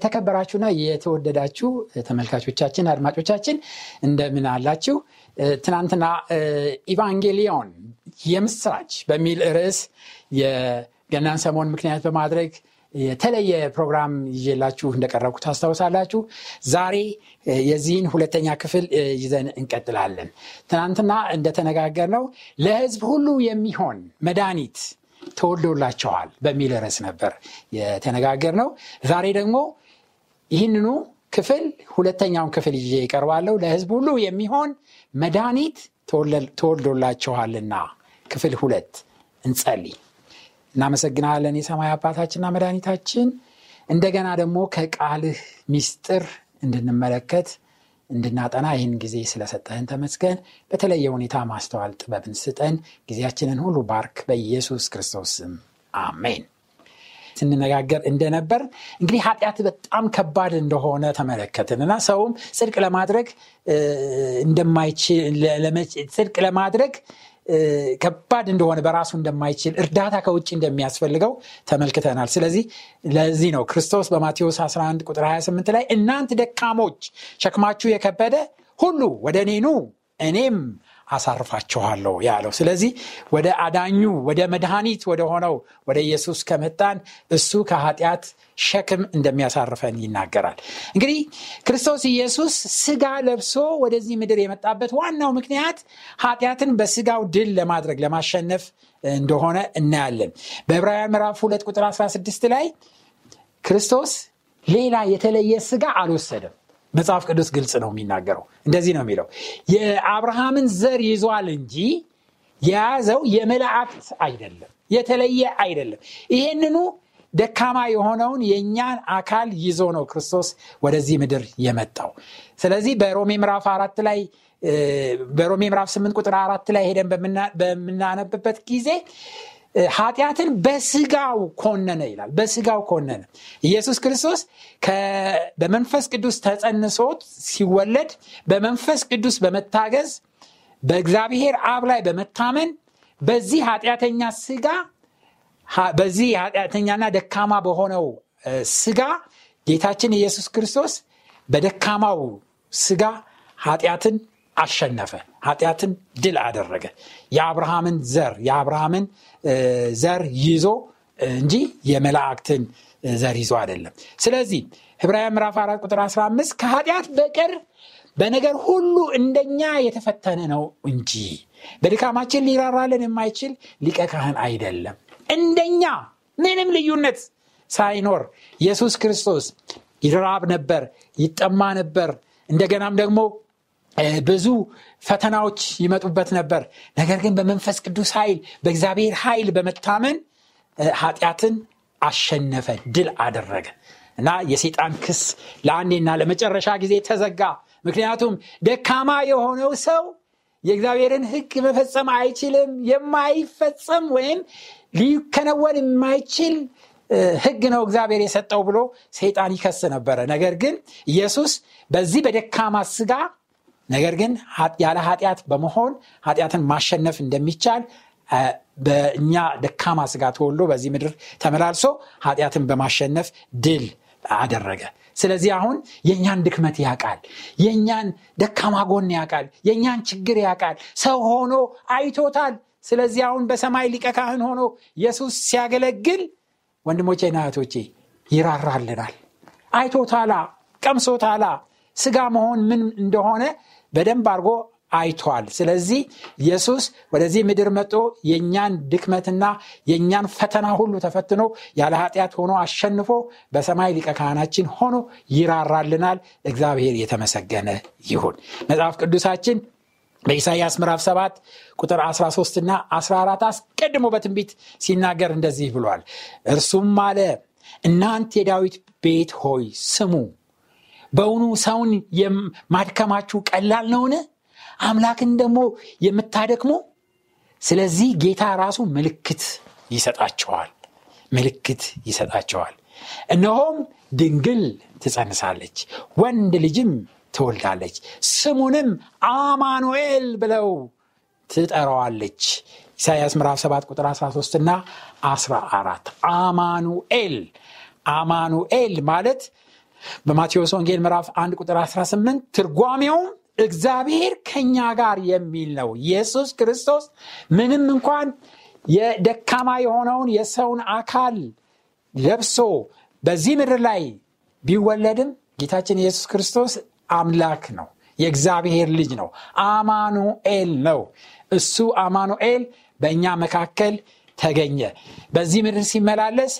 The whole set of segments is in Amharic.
የተከበራችሁና የተወደዳችሁ ተመልካቾቻችን አድማጮቻችን እንደምን አላችሁ? ትናንትና ኢቫንጌሊዮን የምስራች በሚል ርዕስ የገናን ሰሞን ምክንያት በማድረግ የተለየ ፕሮግራም ይዤላችሁ እንደቀረብኩ ታስታውሳላችሁ። ዛሬ የዚህን ሁለተኛ ክፍል ይዘን እንቀጥላለን። ትናንትና እንደተነጋገርነው ለሕዝብ ሁሉ የሚሆን መድኃኒት ተወልዶላቸዋል በሚል ርዕስ ነበር የተነጋገርነው። ዛሬ ደግሞ ይህንኑ ክፍል ሁለተኛውን ክፍል ይዤ ይቀርባለሁ። ለሕዝብ ሁሉ የሚሆን መድኃኒት ተወልዶላቸዋልና ክፍል ሁለት እንጸልይ። እናመሰግናለን የሰማይ አባታችንና መድኃኒታችን እንደገና ደግሞ ከቃልህ ሚስጥር እንድንመለከት እንድናጠና ይህን ጊዜ ስለሰጠህን ተመስገን። በተለየ ሁኔታ ማስተዋል ጥበብን ስጠን። ጊዜያችንን ሁሉ ባርክ፣ በኢየሱስ ክርስቶስ ስም አሜን። ስንነጋገር እንደነበር እንግዲህ ኃጢአት በጣም ከባድ እንደሆነ ተመለከትን እና ሰውም ጽድቅ ለማድረግ እንደማይችል ለማድረግ ከባድ እንደሆነ በራሱ እንደማይችል እርዳታ ከውጭ እንደሚያስፈልገው ተመልክተናል። ስለዚህ ለዚህ ነው ክርስቶስ በማቴዎስ 11 ቁጥር 28 ላይ እናንት ደካሞች ሸክማችሁ የከበደ ሁሉ ወደ እኔ እኔም አሳርፋችኋለሁ ያለው። ስለዚህ ወደ አዳኙ ወደ መድኃኒት ወደ ሆነው ወደ ኢየሱስ ከመጣን እሱ ከኃጢአት ሸክም እንደሚያሳርፈን ይናገራል። እንግዲህ ክርስቶስ ኢየሱስ ስጋ ለብሶ ወደዚህ ምድር የመጣበት ዋናው ምክንያት ኃጢአትን በስጋው ድል ለማድረግ ለማሸነፍ እንደሆነ እናያለን። በዕብራውያን ምዕራፍ 2 ቁጥር 16 ላይ ክርስቶስ ሌላ የተለየ ስጋ አልወሰደም። መጽሐፍ ቅዱስ ግልጽ ነው የሚናገረው። እንደዚህ ነው የሚለው የአብርሃምን ዘር ይዟል እንጂ የያዘው የመላእክት አይደለም፣ የተለየ አይደለም። ይሄንኑ ደካማ የሆነውን የእኛን አካል ይዞ ነው ክርስቶስ ወደዚህ ምድር የመጣው። ስለዚህ በሮሜ ምዕራፍ አራት ላይ በሮሜ ምዕራፍ ስምንት ቁጥር አራት ላይ ሄደን በምናነብበት ጊዜ ኃጢአትን በስጋው ኮነነ ይላል። በስጋው ኮነነ። ኢየሱስ ክርስቶስ በመንፈስ ቅዱስ ተጸንሶት ሲወለድ በመንፈስ ቅዱስ በመታገዝ በእግዚአብሔር አብ ላይ በመታመን በዚህ ኃጢአተኛ ስጋ በዚህ ኃጢአተኛና ደካማ በሆነው ስጋ ጌታችን ኢየሱስ ክርስቶስ በደካማው ስጋ ኃጢአትን አሸነፈ። ኃጢአትን ድል አደረገ። የአብርሃምን ዘር የአብርሃምን ዘር ይዞ እንጂ የመላእክትን ዘር ይዞ አይደለም። ስለዚህ ዕብራውያን ምዕራፍ 4 ቁጥር 15 ከኃጢአት በቀር በነገር ሁሉ እንደኛ የተፈተነ ነው እንጂ በድካማችን ሊራራልን የማይችል ሊቀ ካህን አይደለም። እንደኛ ምንም ልዩነት ሳይኖር ኢየሱስ ክርስቶስ ይራብ ነበር፣ ይጠማ ነበር። እንደገናም ደግሞ ብዙ ፈተናዎች ይመጡበት ነበር። ነገር ግን በመንፈስ ቅዱስ ኃይል በእግዚአብሔር ኃይል በመታመን ኃጢአትን አሸነፈ፣ ድል አደረገ እና የሴጣን ክስ ለአንዴና ለመጨረሻ ጊዜ ተዘጋ። ምክንያቱም ደካማ የሆነው ሰው የእግዚአብሔርን ሕግ መፈጸም አይችልም። የማይፈጸም ወይም ሊከነወን የማይችል ሕግ ነው እግዚአብሔር የሰጠው ብሎ ሰይጣን ይከስ ነበረ። ነገር ግን ኢየሱስ በዚህ በደካማ ስጋ ነገር ግን ያለ ኃጢአት በመሆን ኃጢአትን ማሸነፍ እንደሚቻል በእኛ ደካማ ስጋ ተወልዶ በዚህ ምድር ተመላልሶ ኃጢአትን በማሸነፍ ድል አደረገ። ስለዚህ አሁን የእኛን ድክመት ያውቃል፣ የእኛን ደካማ ጎን ያውቃል፣ የእኛን ችግር ያውቃል። ሰው ሆኖ አይቶታል። ስለዚህ አሁን በሰማይ ሊቀ ካህን ሆኖ ኢየሱስ ሲያገለግል ወንድሞቼና እህቶቼ ይራራልናል። አይቶታላ፣ ቀምሶታላ ስጋ መሆን ምን እንደሆነ በደንብ አድርጎ አይቷል። ስለዚህ ኢየሱስ ወደዚህ ምድር መጦ የእኛን ድክመትና የእኛን ፈተና ሁሉ ተፈትኖ ያለ ኃጢአት ሆኖ አሸንፎ በሰማይ ሊቀ ካህናችን ሆኖ ይራራልናል። እግዚአብሔር የተመሰገነ ይሁን። መጽሐፍ ቅዱሳችን በኢሳይያስ ምዕራፍ 7 ቁጥር 13 እና 14 አስቀድሞ በትንቢት ሲናገር እንደዚህ ብሏል። እርሱም አለ እናንት የዳዊት ቤት ሆይ ስሙ፣ በውኑ ሰውን የማድከማችሁ ቀላል ነውን? አምላክን ደግሞ የምታደክሙ? ስለዚህ ጌታ ራሱ ምልክት ይሰጣቸዋል ምልክት ይሰጣቸዋል። እነሆም ድንግል ትጸንሳለች፣ ወንድ ልጅም ትወልዳለች፣ ስሙንም አማኑኤል ብለው ትጠራዋለች። ኢሳያስ ምዕራፍ 7 ቁጥር 13 እና 14 አማኑኤል አማኑኤል ማለት በማቴዎስ ወንጌል ምዕራፍ 1 ቁጥር 18 ትርጓሜውም እግዚአብሔር ከኛ ጋር የሚል ነው። ኢየሱስ ክርስቶስ ምንም እንኳን የደካማ የሆነውን የሰውን አካል ለብሶ በዚህ ምድር ላይ ቢወለድም ጌታችን ኢየሱስ ክርስቶስ አምላክ ነው። የእግዚአብሔር ልጅ ነው። አማኑኤል ነው። እሱ አማኑኤል በእኛ መካከል ተገኘ። በዚህ ምድር ሲመላለስ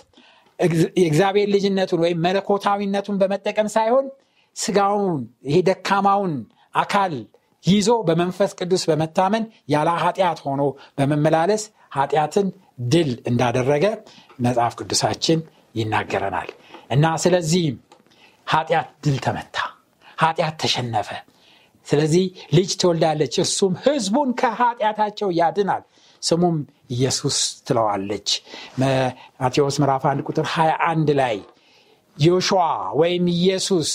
የእግዚአብሔር ልጅነቱን ወይም መለኮታዊነቱን በመጠቀም ሳይሆን ስጋውን ይሄ ደካማውን አካል ይዞ በመንፈስ ቅዱስ በመታመን ያለ ኃጢአት ሆኖ በመመላለስ ኃጢአትን ድል እንዳደረገ መጽሐፍ ቅዱሳችን ይናገረናል እና ስለዚህም ኃጢአት ድል ተመታ፣ ኃጢአት ተሸነፈ። ስለዚህ ልጅ ትወልዳለች፣ እርሱም ህዝቡን ከኃጢአታቸው ያድናል፣ ስሙም ኢየሱስ ትለዋለች። ማቴዎስ ምዕራፍ 1 ቁጥር 21 ላይ ዮሹዋ ወይም ኢየሱስ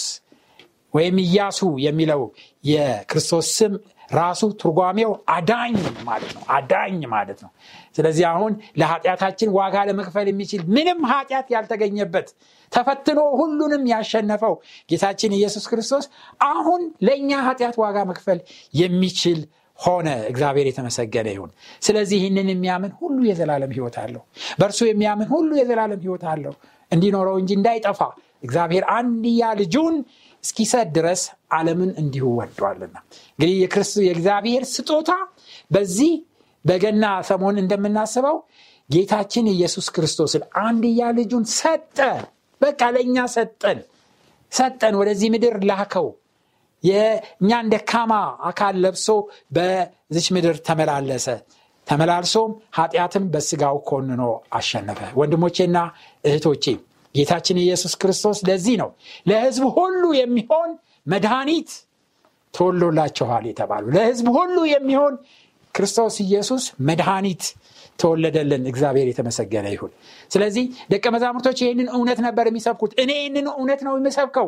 ወይም ኢያሱ የሚለው የክርስቶስ ስም ራሱ ትርጓሜው አዳኝ ማለት ነው። አዳኝ ማለት ነው። ስለዚህ አሁን ለኃጢአታችን ዋጋ ለመክፈል የሚችል ምንም ኃጢአት ያልተገኘበት ተፈትኖ ሁሉንም ያሸነፈው ጌታችን ኢየሱስ ክርስቶስ አሁን ለእኛ ኃጢአት ዋጋ መክፈል የሚችል ሆነ። እግዚአብሔር የተመሰገነ ይሁን። ስለዚህ ይህንን የሚያምን ሁሉ የዘላለም ህይወት አለው። በእርሱ የሚያምን ሁሉ የዘላለም ህይወት አለው እንዲኖረው እንጂ እንዳይጠፋ እግዚአብሔር አንድያ ልጁን እስኪሰጥ ድረስ ዓለምን እንዲሁ ወዷልና። እንግዲህ የእግዚአብሔር ስጦታ በዚህ በገና ሰሞን እንደምናስበው ጌታችን ኢየሱስ ክርስቶስን አንድያ ልጁን ሰጠ። በቃ ለእኛ ሰጠን ሰጠን፣ ወደዚህ ምድር ላከው። የእኛን ደካማ አካል ለብሶ በዚች ምድር ተመላለሰ። ተመላልሶም ኃጢአትን በስጋው ኮንኖ አሸነፈ። ወንድሞቼና እህቶቼ ጌታችን ኢየሱስ ክርስቶስ ለዚህ ነው ለህዝብ ሁሉ የሚሆን መድኃኒት ተወሎላችኋል የተባሉ ለህዝብ ሁሉ የሚሆን ክርስቶስ ኢየሱስ መድኃኒት ተወለደልን። እግዚአብሔር የተመሰገነ ይሁን። ስለዚህ ደቀ መዛሙርቶች ይህንን እውነት ነበር የሚሰብኩት። እኔ ይህንን እውነት ነው የምሰብከው።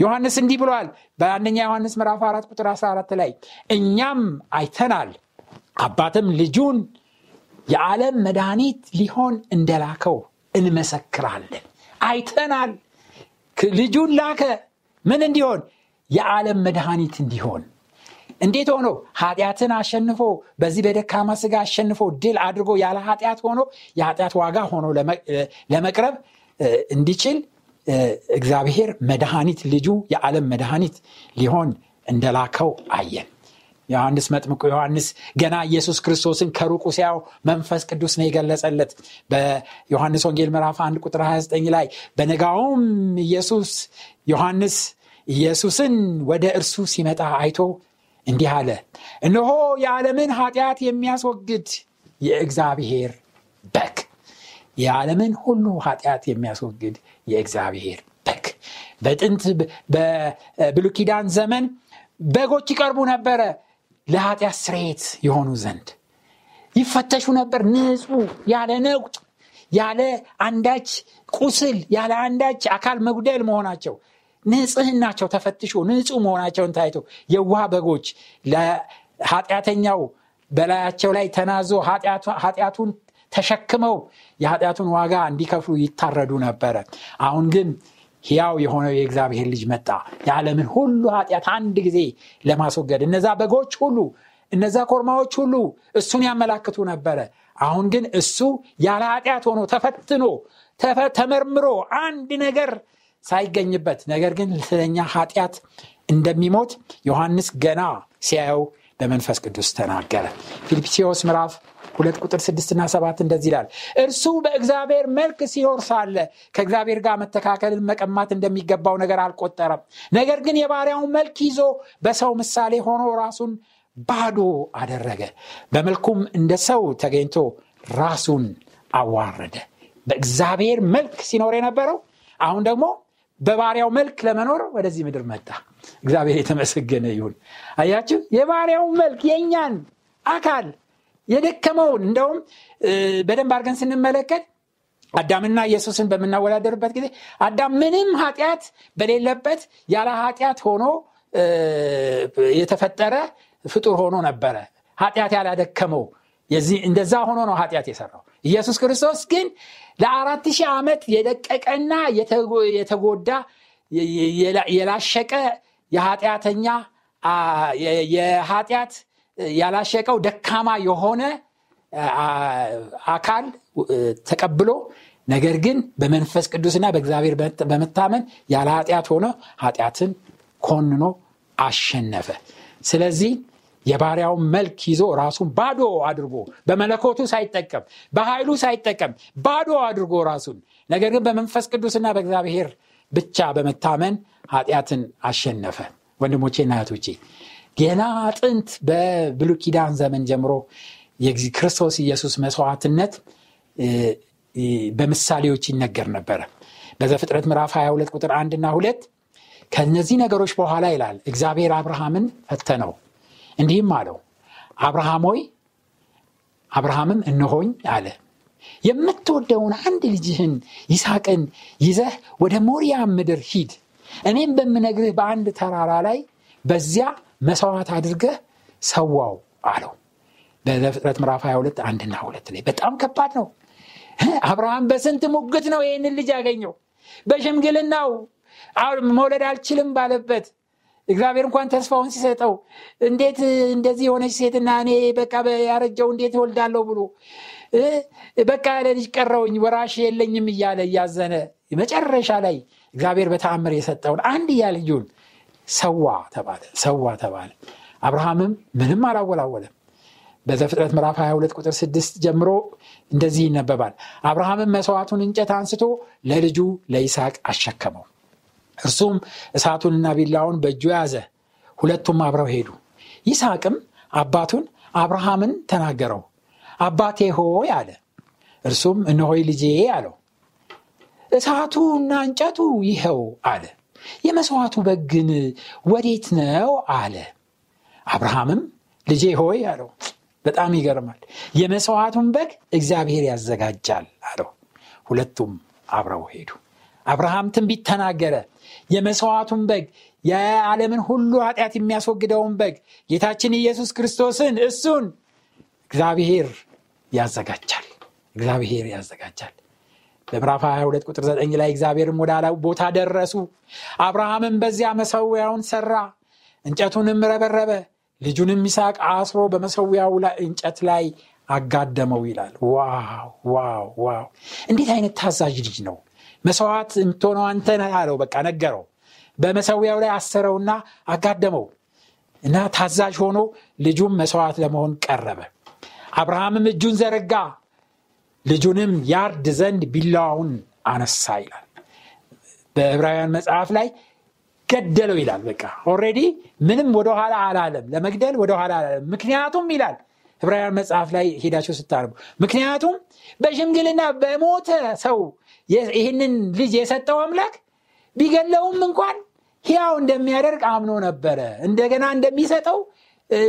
ዮሐንስ እንዲህ ብሏል በአንደኛ ዮሐንስ ምዕራፍ 4 ቁጥር 14 ላይ እኛም አይተናል አባትም ልጁን የዓለም መድኃኒት ሊሆን እንደላከው እንመሰክራለን። አይተናል። ልጁን ላከ ምን እንዲሆን? የዓለም መድኃኒት እንዲሆን። እንዴት ሆኖ? ኃጢአትን አሸንፎ በዚህ በደካማ ስጋ አሸንፎ ድል አድርጎ ያለ ኃጢአት ሆኖ የኃጢአት ዋጋ ሆኖ ለመቅረብ እንዲችል እግዚአብሔር መድኃኒት ልጁ የዓለም መድኃኒት ሊሆን እንደላከው አየን። ዮሐንስ መጥምቁ ዮሐንስ ገና ኢየሱስ ክርስቶስን ከሩቁ ሲያው መንፈስ ቅዱስ ነው የገለጸለት በዮሐንስ ወንጌል ምዕራፍ 1 ቁጥር 29 ላይ በነጋውም ኢየሱስ ዮሐንስ ኢየሱስን ወደ እርሱ ሲመጣ አይቶ እንዲህ አለ እነሆ የዓለምን ኃጢአት የሚያስወግድ የእግዚአብሔር በግ የዓለምን ሁሉ ኃጢአት የሚያስወግድ የእግዚአብሔር በግ። በጥንት በብሉኪዳን ዘመን በጎች ይቀርቡ ነበረ ለኃጢአት ስርየት የሆኑ ዘንድ። ይፈተሹ ነበር ንጹህ ያለ ነቁጥ ያለ አንዳች ቁስል ያለ አንዳች አካል መጉደል መሆናቸው። ንጽህናቸው ተፈትሾ ንጹህ መሆናቸውን ታይቶ የውሃ በጎች ለኃጢአተኛው በላያቸው ላይ ተናዞ ኃጢአቱን ተሸክመው የኃጢአቱን ዋጋ እንዲከፍሉ ይታረዱ ነበረ። አሁን ግን ሕያው የሆነው የእግዚአብሔር ልጅ መጣ። የዓለምን ሁሉ ኃጢአት አንድ ጊዜ ለማስወገድ እነዛ በጎች ሁሉ እነዛ ኮርማዎች ሁሉ እሱን ያመላክቱ ነበረ። አሁን ግን እሱ ያለ ኃጢአት ሆኖ ተፈትኖ ተመርምሮ አንድ ነገር ሳይገኝበት ነገር ግን ስለኛ ኃጢአት እንደሚሞት ዮሐንስ ገና ሲያየው በመንፈስ ቅዱስ ተናገረ። ፊልጵስዎስ ምዕራፍ ሁለት ቁጥር ስድስትና ሰባት እንደዚህ ይላል። እርሱ በእግዚአብሔር መልክ ሲኖር ሳለ ከእግዚአብሔር ጋር መተካከልን መቀማት እንደሚገባው ነገር አልቆጠረም። ነገር ግን የባሪያውን መልክ ይዞ በሰው ምሳሌ ሆኖ ራሱን ባዶ አደረገ። በመልኩም እንደ ሰው ተገኝቶ ራሱን አዋረደ። በእግዚአብሔር መልክ ሲኖር የነበረው አሁን ደግሞ በባሪያው መልክ ለመኖር ወደዚህ ምድር መጣ። እግዚአብሔር የተመሰገነ ይሁን። አያችሁ የባሪያው መልክ የእኛን አካል የደከመውን እንደውም በደንብ አድርገን ስንመለከት አዳምና ኢየሱስን በምናወዳደርበት ጊዜ አዳም ምንም ኃጢአት በሌለበት ያለ ኃጢአት ሆኖ የተፈጠረ ፍጡር ሆኖ ነበረ። ኃጢአት ያላደከመው እንደዛ ሆኖ ነው ኃጢአት የሰራው። ኢየሱስ ክርስቶስ ግን ለአራት ሺህ ዓመት የደቀቀና የተጎዳ የላሸቀ የኃጢአተኛ የኃጢአት ያላሸቀው ደካማ የሆነ አካል ተቀብሎ ነገር ግን በመንፈስ ቅዱስና በእግዚአብሔር በመታመን ያለ ኃጢአት ሆነ ኃጢአትን ኮንኖ አሸነፈ። ስለዚህ የባሪያውን መልክ ይዞ ራሱን ባዶ አድርጎ በመለኮቱ ሳይጠቀም በኃይሉ ሳይጠቀም ባዶ አድርጎ ራሱን ነገር ግን በመንፈስ ቅዱስና በእግዚአብሔር ብቻ በመታመን ኃጢአትን አሸነፈ። ወንድሞቼና እህቶቼ ገና ጥንት በብሉ ኪዳን ዘመን ጀምሮ የክርስቶስ ኢየሱስ መስዋዕትነት በምሳሌዎች ይነገር ነበረ። በዘፍጥረት ምዕራፍ 22 ቁጥር 1 እና 2 ከነዚህ ነገሮች በኋላ ይላል እግዚአብሔር አብርሃምን ፈተነው። እንዲህም አለው አብርሃም ሆይ አብርሃምም እነሆኝ አለ። የምትወደውን አንድ ልጅህን ይስሐቅን ይዘህ ወደ ሞሪያ ምድር ሂድ። እኔም በምነግርህ በአንድ ተራራ ላይ በዚያ መስዋዕት አድርገህ ሰዋው አለው። በዘፍጥረት ምዕራፍ 22 አንድና ሁለት ላይ በጣም ከባድ ነው። አብርሃም በስንት ሙግት ነው ይህንን ልጅ ያገኘው? በሽምግልናው መውለድ አልችልም ባለበት እግዚአብሔር እንኳን ተስፋውን ሲሰጠው እንዴት እንደዚህ የሆነች ሴትና እኔ በቃ ያረጀው እንዴት እወልዳለሁ ብሎ በቃ ለልጅ ቀረውኝ ወራሽ የለኝም እያለ እያዘነ መጨረሻ ላይ እግዚአብሔር በተአምር የሰጠውን አንድያ ልጁን ሰዋ ተባለ ሰዋ ተባለ። አብርሃምም ምንም አላወላወለም። በዘፍጥረት ምዕራፍ 22 ቁጥር 6 ጀምሮ እንደዚህ ይነበባል። አብርሃምም መስዋዕቱን እንጨት አንስቶ ለልጁ ለይስሐቅ አሸከመው። እርሱም እሳቱንና ቢላውን በእጁ ያዘ። ሁለቱም አብረው ሄዱ። ይስሐቅም አባቱን አብርሃምን ተናገረው። አባቴ ሆይ አለ። እርሱም እነሆይ ልጄ አለው። እሳቱና እንጨቱ ይኸው አለ የመስዋዕቱ በግን ወዴት ነው አለ። አብርሃምም ልጄ ሆይ አለው። በጣም ይገርማል። የመስዋዕቱን በግ እግዚአብሔር ያዘጋጃል አለው። ሁለቱም አብረው ሄዱ። አብርሃም ትንቢት ተናገረ። የመስዋዕቱን በግ የዓለምን ሁሉ ኃጢአት የሚያስወግደውን በግ ጌታችን ኢየሱስ ክርስቶስን እሱን እግዚአብሔር ያዘጋጃል። እግዚአብሔር ያዘጋጃል በምዕራፍ 22 ቁጥር 9 ላይ እግዚአብሔርም ወደ ቦታ ደረሱ። አብርሃምም በዚያ መሰዊያውን ሰራ እንጨቱንም ረበረበ ልጁንም ይስሐቅ አስሮ በመሰዊያው እንጨት ላይ አጋደመው ይላል። wow wow እንዴት አይነት ታዛዥ ልጅ ነው? መስዋዕት የምትሆነው አንተ አለው። በቃ ነገረው። በመሰዊያው ላይ አሰረውና አጋደመው እና ታዛዥ ሆኖ ልጁም መስዋዕት ለመሆን ቀረበ። አብርሃምም እጁን ዘረጋ ልጁንም ያርድ ዘንድ ቢላዋውን አነሳ ይላል። በዕብራውያን መጽሐፍ ላይ ገደለው ይላል። በቃ already ምንም ወደኋላ አላለም። ለመግደል ወደኋላ አላለም። ምክንያቱም ይላል ዕብራውያን መጽሐፍ ላይ ሄዳችሁ ስታነቡ ምክንያቱም በሽምግልና በሞተ ሰው ይህንን ልጅ የሰጠው አምላክ ቢገለውም እንኳን ሕያው እንደሚያደርግ አምኖ ነበረ። እንደገና እንደሚሰጠው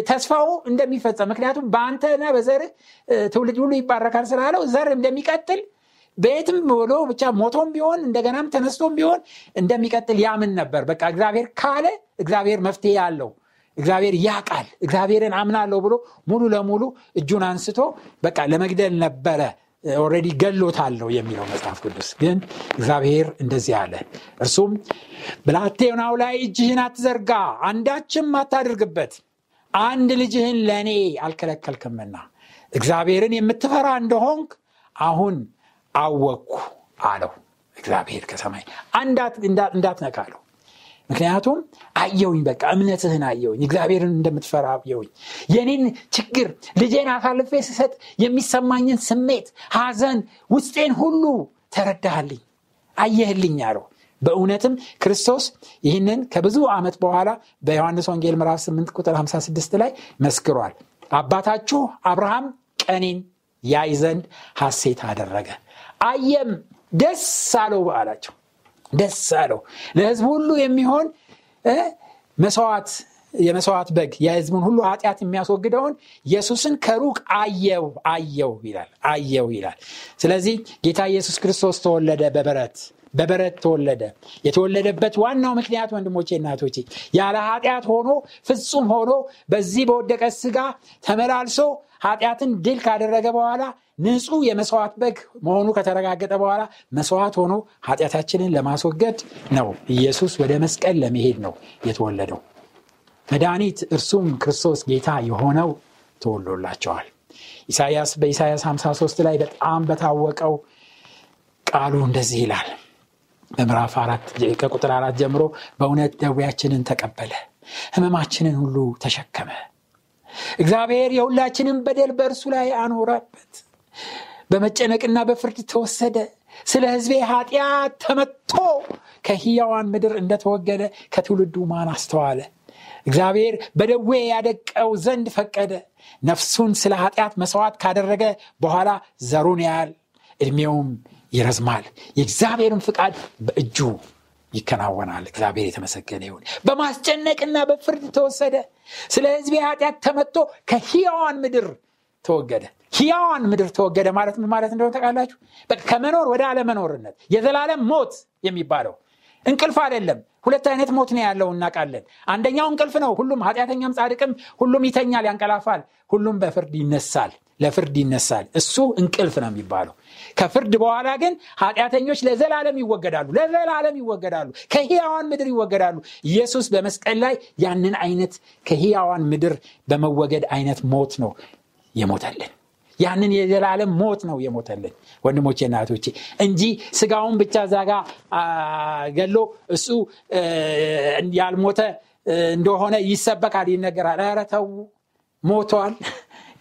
ተስፋው እንደሚፈጸም ምክንያቱም በአንተና በዘርህ ትውልድ ሁሉ ይባረካል ስላለው ዘር እንደሚቀጥል በየትም ብሎ ብቻ ሞቶም ቢሆን እንደገናም ተነስቶም ቢሆን እንደሚቀጥል ያምን ነበር። በቃ እግዚአብሔር ካለ እግዚአብሔር መፍትሄ አለው። እግዚአብሔር ያቃል እግዚአብሔርን አምናለሁ ብሎ ሙሉ ለሙሉ እጁን አንስቶ በቃ ለመግደል ነበረ። ኦረዲ ገሎታለሁ የሚለው መጽሐፍ ቅዱስ። ግን እግዚአብሔር እንደዚህ አለ። እርሱም ብላቴናው ላይ እጅህን አትዘርጋ አንዳችም አታድርግበት አንድ ልጅህን ለእኔ አልከለከልክምና እግዚአብሔርን የምትፈራ እንደሆንክ አሁን አወቅኩ አለው። እግዚአብሔር ከሰማይ እንዳትነካለው ምክንያቱም አየውኝ በቃ እምነትህን አየውኝ እግዚአብሔርን እንደምትፈራ አየውኝ የኔን ችግር ልጄን አሳልፌ ስሰጥ የሚሰማኝን ስሜት ሀዘን ውስጤን ሁሉ ተረዳሃልኝ አየህልኝ አለው በእውነትም ክርስቶስ ይህንን ከብዙ ዓመት በኋላ በዮሐንስ ወንጌል ምዕራፍ 8 ቁጥር 56 ላይ መስክሯል። አባታችሁ አብርሃም ቀኔን ያይ ዘንድ ሐሴት አደረገ። አየም ደስ አለው አላቸው ደስ አለው። ለህዝብ ሁሉ የሚሆን መስዋዕት የመስዋዕት በግ የህዝቡን ሁሉ ኃጢአት የሚያስወግደውን ኢየሱስን ከሩቅ አየው አየው ይላል አየው ይላል። ስለዚህ ጌታ ኢየሱስ ክርስቶስ ተወለደ በበረት በበረት ተወለደ። የተወለደበት ዋናው ምክንያት ወንድሞቼ እናቶቼ ያለ ኃጢአት ሆኖ ፍጹም ሆኖ በዚህ በወደቀ ስጋ ተመላልሶ ኃጢአትን ድል ካደረገ በኋላ ንጹህ የመስዋዕት በግ መሆኑ ከተረጋገጠ በኋላ መስዋዕት ሆኖ ኃጢአታችንን ለማስወገድ ነው። ኢየሱስ ወደ መስቀል ለመሄድ ነው የተወለደው። መድኃኒት እርሱም ክርስቶስ ጌታ የሆነው ተወሎላቸዋል ኢሳያስ በኢሳያስ 53 ላይ በጣም በታወቀው ቃሉ እንደዚህ ይላል በምዕራፍ አራት ከቁጥር አራት ጀምሮ በእውነት ደዌያችንን ተቀበለ ህመማችንን ሁሉ ተሸከመ። እግዚአብሔር የሁላችንን በደል በእርሱ ላይ አኖረበት በመጨነቅና በፍርድ ተወሰደ። ስለ ህዝቤ ኃጢአት ተመቶ ከህያዋን ምድር እንደተወገደ ከትውልዱ ማን አስተዋለ? እግዚአብሔር በደዌ ያደቀው ዘንድ ፈቀደ። ነፍሱን ስለ ኃጢአት መስዋዕት ካደረገ በኋላ ዘሩን ያያል ዕድሜውም ይረዝማል። የእግዚአብሔርን ፍቃድ በእጁ ይከናወናል። እግዚአብሔር የተመሰገነ ይሁን። በማስጨነቅና በፍርድ ተወሰደ። ስለ ህዝቤ ኃጢአት ተመቶ ከህያዋን ምድር ተወገደ። ህያዋን ምድር ተወገደ ማለት ማለት እንደሆነ ተቃላችሁ ከመኖር ወደ አለመኖርነት። የዘላለም ሞት የሚባለው እንቅልፍ አይደለም። ሁለት አይነት ሞት ነው ያለው እናውቃለን። አንደኛው እንቅልፍ ነው። ሁሉም ኃጢአተኛም ጻድቅም ሁሉም ይተኛል ያንቀላፋል ሁሉም በፍርድ ይነሳል ለፍርድ ይነሳል። እሱ እንቅልፍ ነው የሚባለው። ከፍርድ በኋላ ግን ኃጢአተኞች ለዘላለም ይወገዳሉ ለዘላለም ይወገዳሉ ከህያዋን ምድር ይወገዳሉ። ኢየሱስ በመስቀል ላይ ያንን አይነት ከህያዋን ምድር በመወገድ አይነት ሞት ነው የሞተልን። ያንን የዘላለም ሞት ነው የሞተልን። ወንድሞቼ እናቶቼ እንጂ ስጋውን ብቻ ዛጋ ገሎ እሱ ያልሞተ እንደሆነ ይሰበካል ይነገራል። ረ ተዉ ሞቷል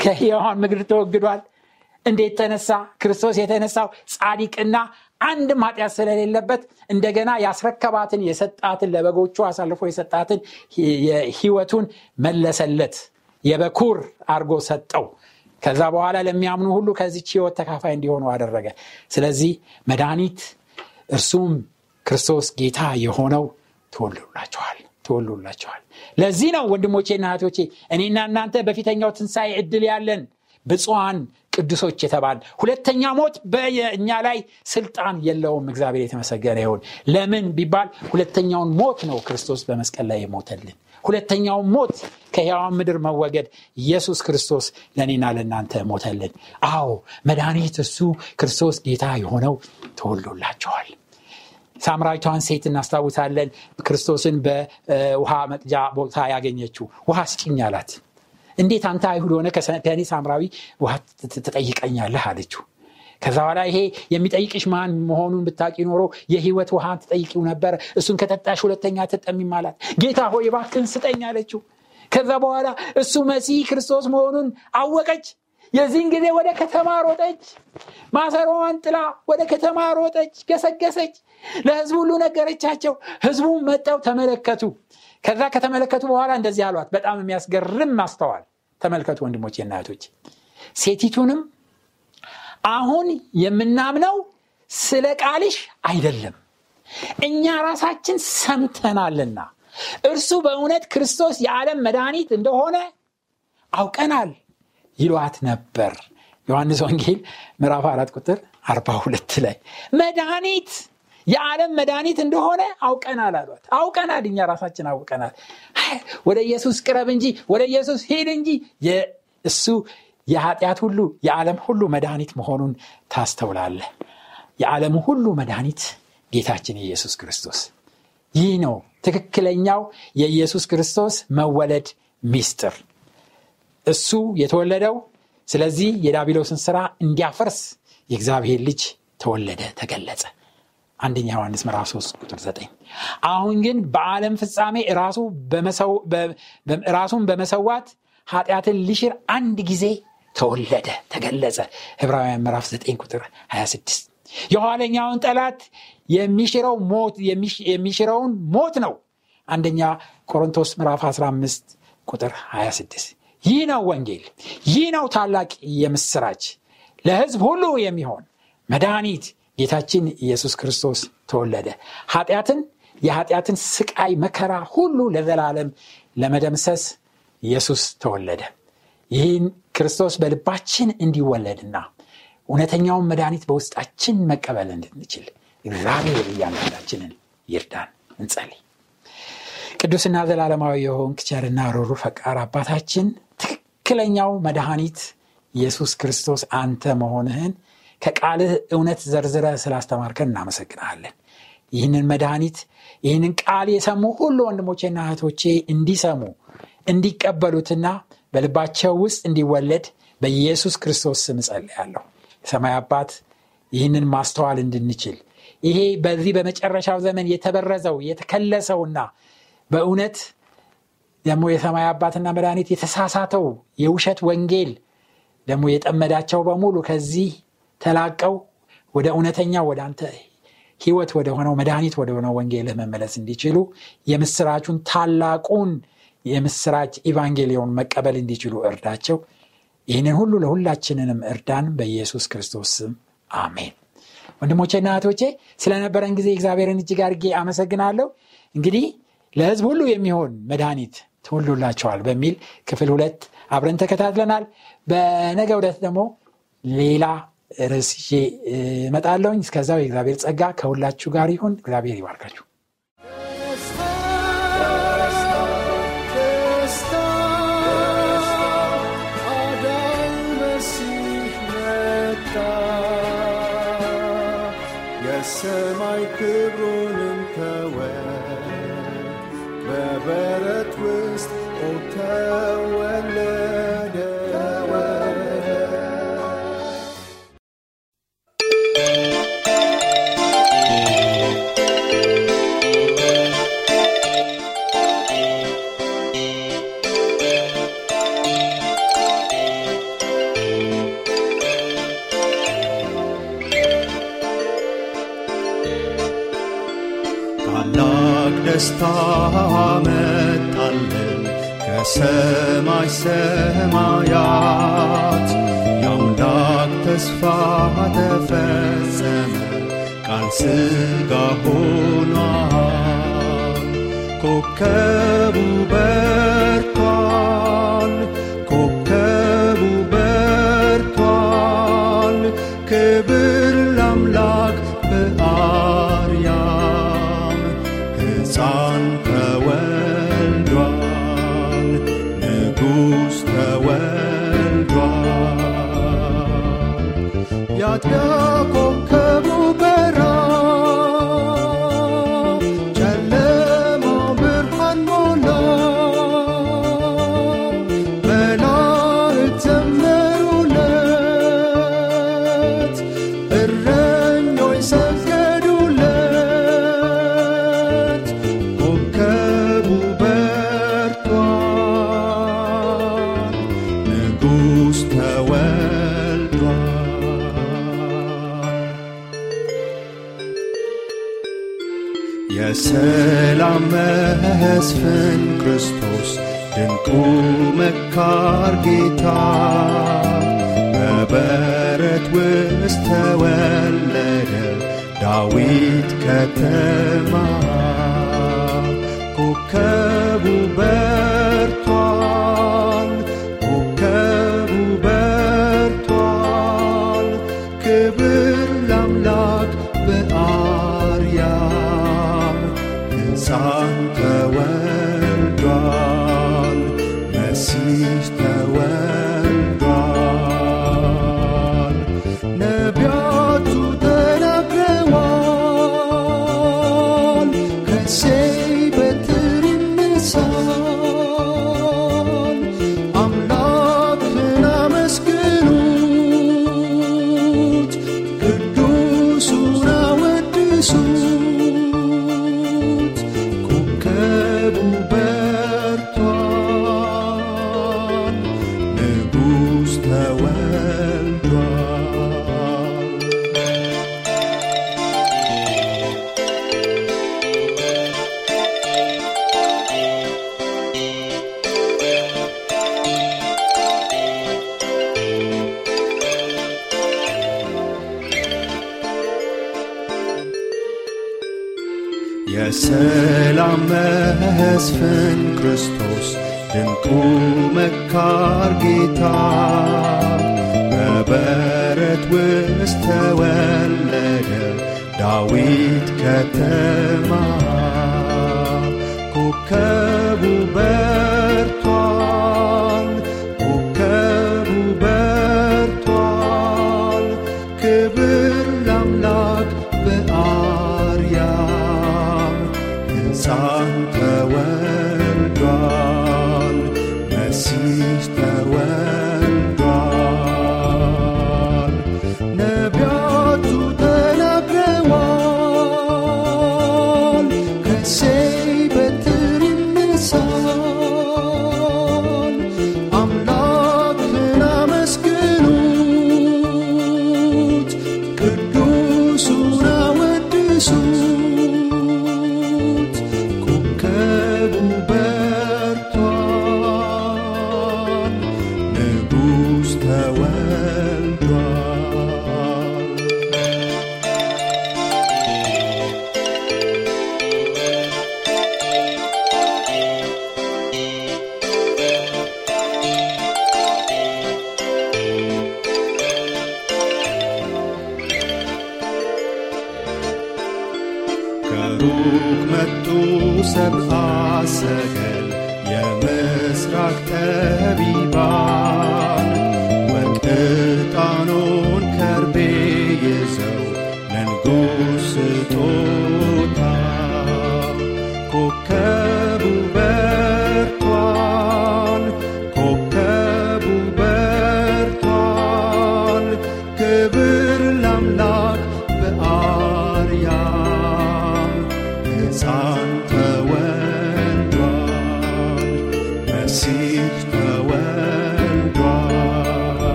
ከሕያዋን ምድር ተወግዷል። እንዴት ተነሳ? ክርስቶስ የተነሳው ጻዲቅና አንድም ኃጢአት ስለሌለበት እንደገና ያስረከባትን የሰጣትን ለበጎቹ አሳልፎ የሰጣትን ህይወቱን መለሰለት። የበኩር አርጎ ሰጠው። ከዛ በኋላ ለሚያምኑ ሁሉ ከዚች ህይወት ተካፋይ እንዲሆኑ አደረገ። ስለዚህ መድኃኒት እርሱም ክርስቶስ ጌታ የሆነው ትወልዱላቸዋል ትወልዱላቸዋል ለዚህ ነው ወንድሞቼና እህቶቼ እኔና እናንተ በፊተኛው ትንሣኤ እድል ያለን ብፁዓን ቅዱሶች የተባል ሁለተኛ ሞት በእኛ ላይ ስልጣን የለውም። እግዚአብሔር የተመሰገነ ይሁን። ለምን ቢባል ሁለተኛውን ሞት ነው ክርስቶስ በመስቀል ላይ የሞተልን። ሁለተኛውን ሞት ከሕያዋን ምድር መወገድ ኢየሱስ ክርስቶስ ለእኔና ለእናንተ ሞተልን። አዎ መድኃኒት እሱ ክርስቶስ ጌታ የሆነው ተወልዶላቸዋል ሳምራዊቷን ሴት እናስታውሳለን። ክርስቶስን በውሃ መቅጃ ቦታ ያገኘችው ውሃ ስጭኝ አላት። እንዴት አንተ አይሁድ ሆነ ከእኔ ሳምራዊ ውሃ ትጠይቀኛለህ? አለችው። ከዛ በኋላ ይሄ የሚጠይቅሽ ማን መሆኑን ብታቂ ኖሮ የህይወት ውሃ ትጠይቂው ነበር። እሱን ከጠጣሽ ሁለተኛ ትጠሚም አላት። ጌታ ሆይ ባክን ስጠኝ አለችው። ከዛ በኋላ እሱ መሲህ ክርስቶስ መሆኑን አወቀች። የዚህን ጊዜ ወደ ከተማ ሮጠች። ማሰሮዋን ጥላ ወደ ከተማ ሮጠች ገሰገሰች ለህዝቡ ሁሉ ነገረቻቸው። ህዝቡ መጠው ተመለከቱ። ከዛ ከተመለከቱ በኋላ እንደዚህ አሏት። በጣም የሚያስገርም ማስተዋል ተመልከቱ ወንድሞች እናቶች ሴቲቱንም አሁን የምናምነው ስለ ቃልሽ አይደለም። እኛ ራሳችን ሰምተናልና እርሱ በእውነት ክርስቶስ የዓለም መድኃኒት እንደሆነ አውቀናል ይሏት ነበር። ዮሐንስ ወንጌል ምዕራፍ አራት ቁጥር አርባ ሁለት ላይ መድኃኒት የዓለም መድኃኒት እንደሆነ አውቀናል አሏት። አውቀናል እኛ ራሳችን አውቀናል። ወደ ኢየሱስ ቅረብ እንጂ ወደ ኢየሱስ ሄድ እንጂ። እሱ የኃጢአት ሁሉ የዓለም ሁሉ መድኃኒት መሆኑን ታስተውላለ የዓለም ሁሉ መድኃኒት ጌታችን ኢየሱስ ክርስቶስ። ይህ ነው ትክክለኛው የኢየሱስ ክርስቶስ መወለድ ሚስጥር። እሱ የተወለደው ስለዚህ የዳቢሎስን ስራ እንዲያፈርስ የእግዚአብሔር ልጅ ተወለደ ተገለጸ አንደኛ ዮሐንስ ምዕራፍ 3 ቁጥር 9 አሁን ግን በዓለም ፍጻሜ ራሱን በመሰዋት ኃጢአትን ሊሽር አንድ ጊዜ ተወለደ ተገለጸ። ዕብራውያን ምዕራፍ 9 ቁጥር 26 የኋለኛውን ጠላት የሚሽረውን ሞት ነው። አንደኛ ቆሮንቶስ ምዕራፍ 15 ቁጥር 26 ይህ ነው ወንጌል ይህ ነው ታላቅ የምስራች ለህዝብ ሁሉ የሚሆን መድኃኒት ጌታችን ኢየሱስ ክርስቶስ ተወለደ። ኃጢአትን የኃጢአትን ስቃይ መከራ ሁሉ ለዘላለም ለመደምሰስ ኢየሱስ ተወለደ። ይህን ክርስቶስ በልባችን እንዲወለድና እውነተኛውን መድኃኒት በውስጣችን መቀበል እንድንችል እግዚአብሔር እያንዳንዳችንን ይርዳን። እንጸልይ። ቅዱስና ዘላለማዊ የሆን ቸርና ሩሩ ፈቃር አባታችን ትክክለኛው መድኃኒት ኢየሱስ ክርስቶስ አንተ መሆንህን ከቃልህ እውነት ዘርዝረ ስላስተማርከን እናመሰግናለን። ይህንን መድኃኒት ይህንን ቃል የሰሙ ሁሉ ወንድሞቼና እህቶቼ እንዲሰሙ እንዲቀበሉትና በልባቸው ውስጥ እንዲወለድ በኢየሱስ ክርስቶስ ስም እጸልያለሁ። ሰማይ አባት ይህንን ማስተዋል እንድንችል ይሄ በዚህ በመጨረሻው ዘመን የተበረዘው የተከለሰውና በእውነት ደግሞ የሰማይ አባትና መድኃኒት የተሳሳተው የውሸት ወንጌል ደግሞ የጠመዳቸው በሙሉ ከዚህ ተላቀው ወደ እውነተኛ ወደ አንተ ህይወት ወደ ሆነው መድኃኒት ወደ ሆነው ወንጌልህ መመለስ እንዲችሉ የምስራቹን ታላቁን የምስራች ኢቫንጌሊዮን መቀበል እንዲችሉ እርዳቸው። ይህንን ሁሉ ለሁላችንንም እርዳን በኢየሱስ ክርስቶስ ስም። አሜን። ወንድሞቼና እህቶቼ ስለነበረን ጊዜ እግዚአብሔርን እጅግ አድርጌ አመሰግናለሁ። እንግዲህ ለህዝብ ሁሉ የሚሆን መድኃኒት ትወሉላቸዋል በሚል ክፍል ሁለት አብረን ተከታትለናል። በነገ ውደት ደግሞ ሌላ ርዕስ ይዤ እመጣለሁኝ። እስከዛው የእግዚአብሔር ጸጋ ከሁላችሁ ጋር ይሁን። እግዚአብሔር ይባርካችሁ። የሰማይ ክብሩንም ደስታ መጣለን ከሰማይ ሰማያት። የአምላክ ተስፋ ተፈጸመ ቃል ሥጋ ሆኗል። ኮከቡ በርቷል የሰላም መስፍን ክርስቶስ ድንቁ መካር ጌታ በበረት ውስጥ ተወለደ። ዳዊት ከተማ ኮከቡ በርቷል መሲህ ተወልዷል በሰላም መስፍን ክርስቶስ ድንቁ መካር ጌታ በበረት ውስጥ ተወለደ። ዳዊት ከተማ ኮከቡ በ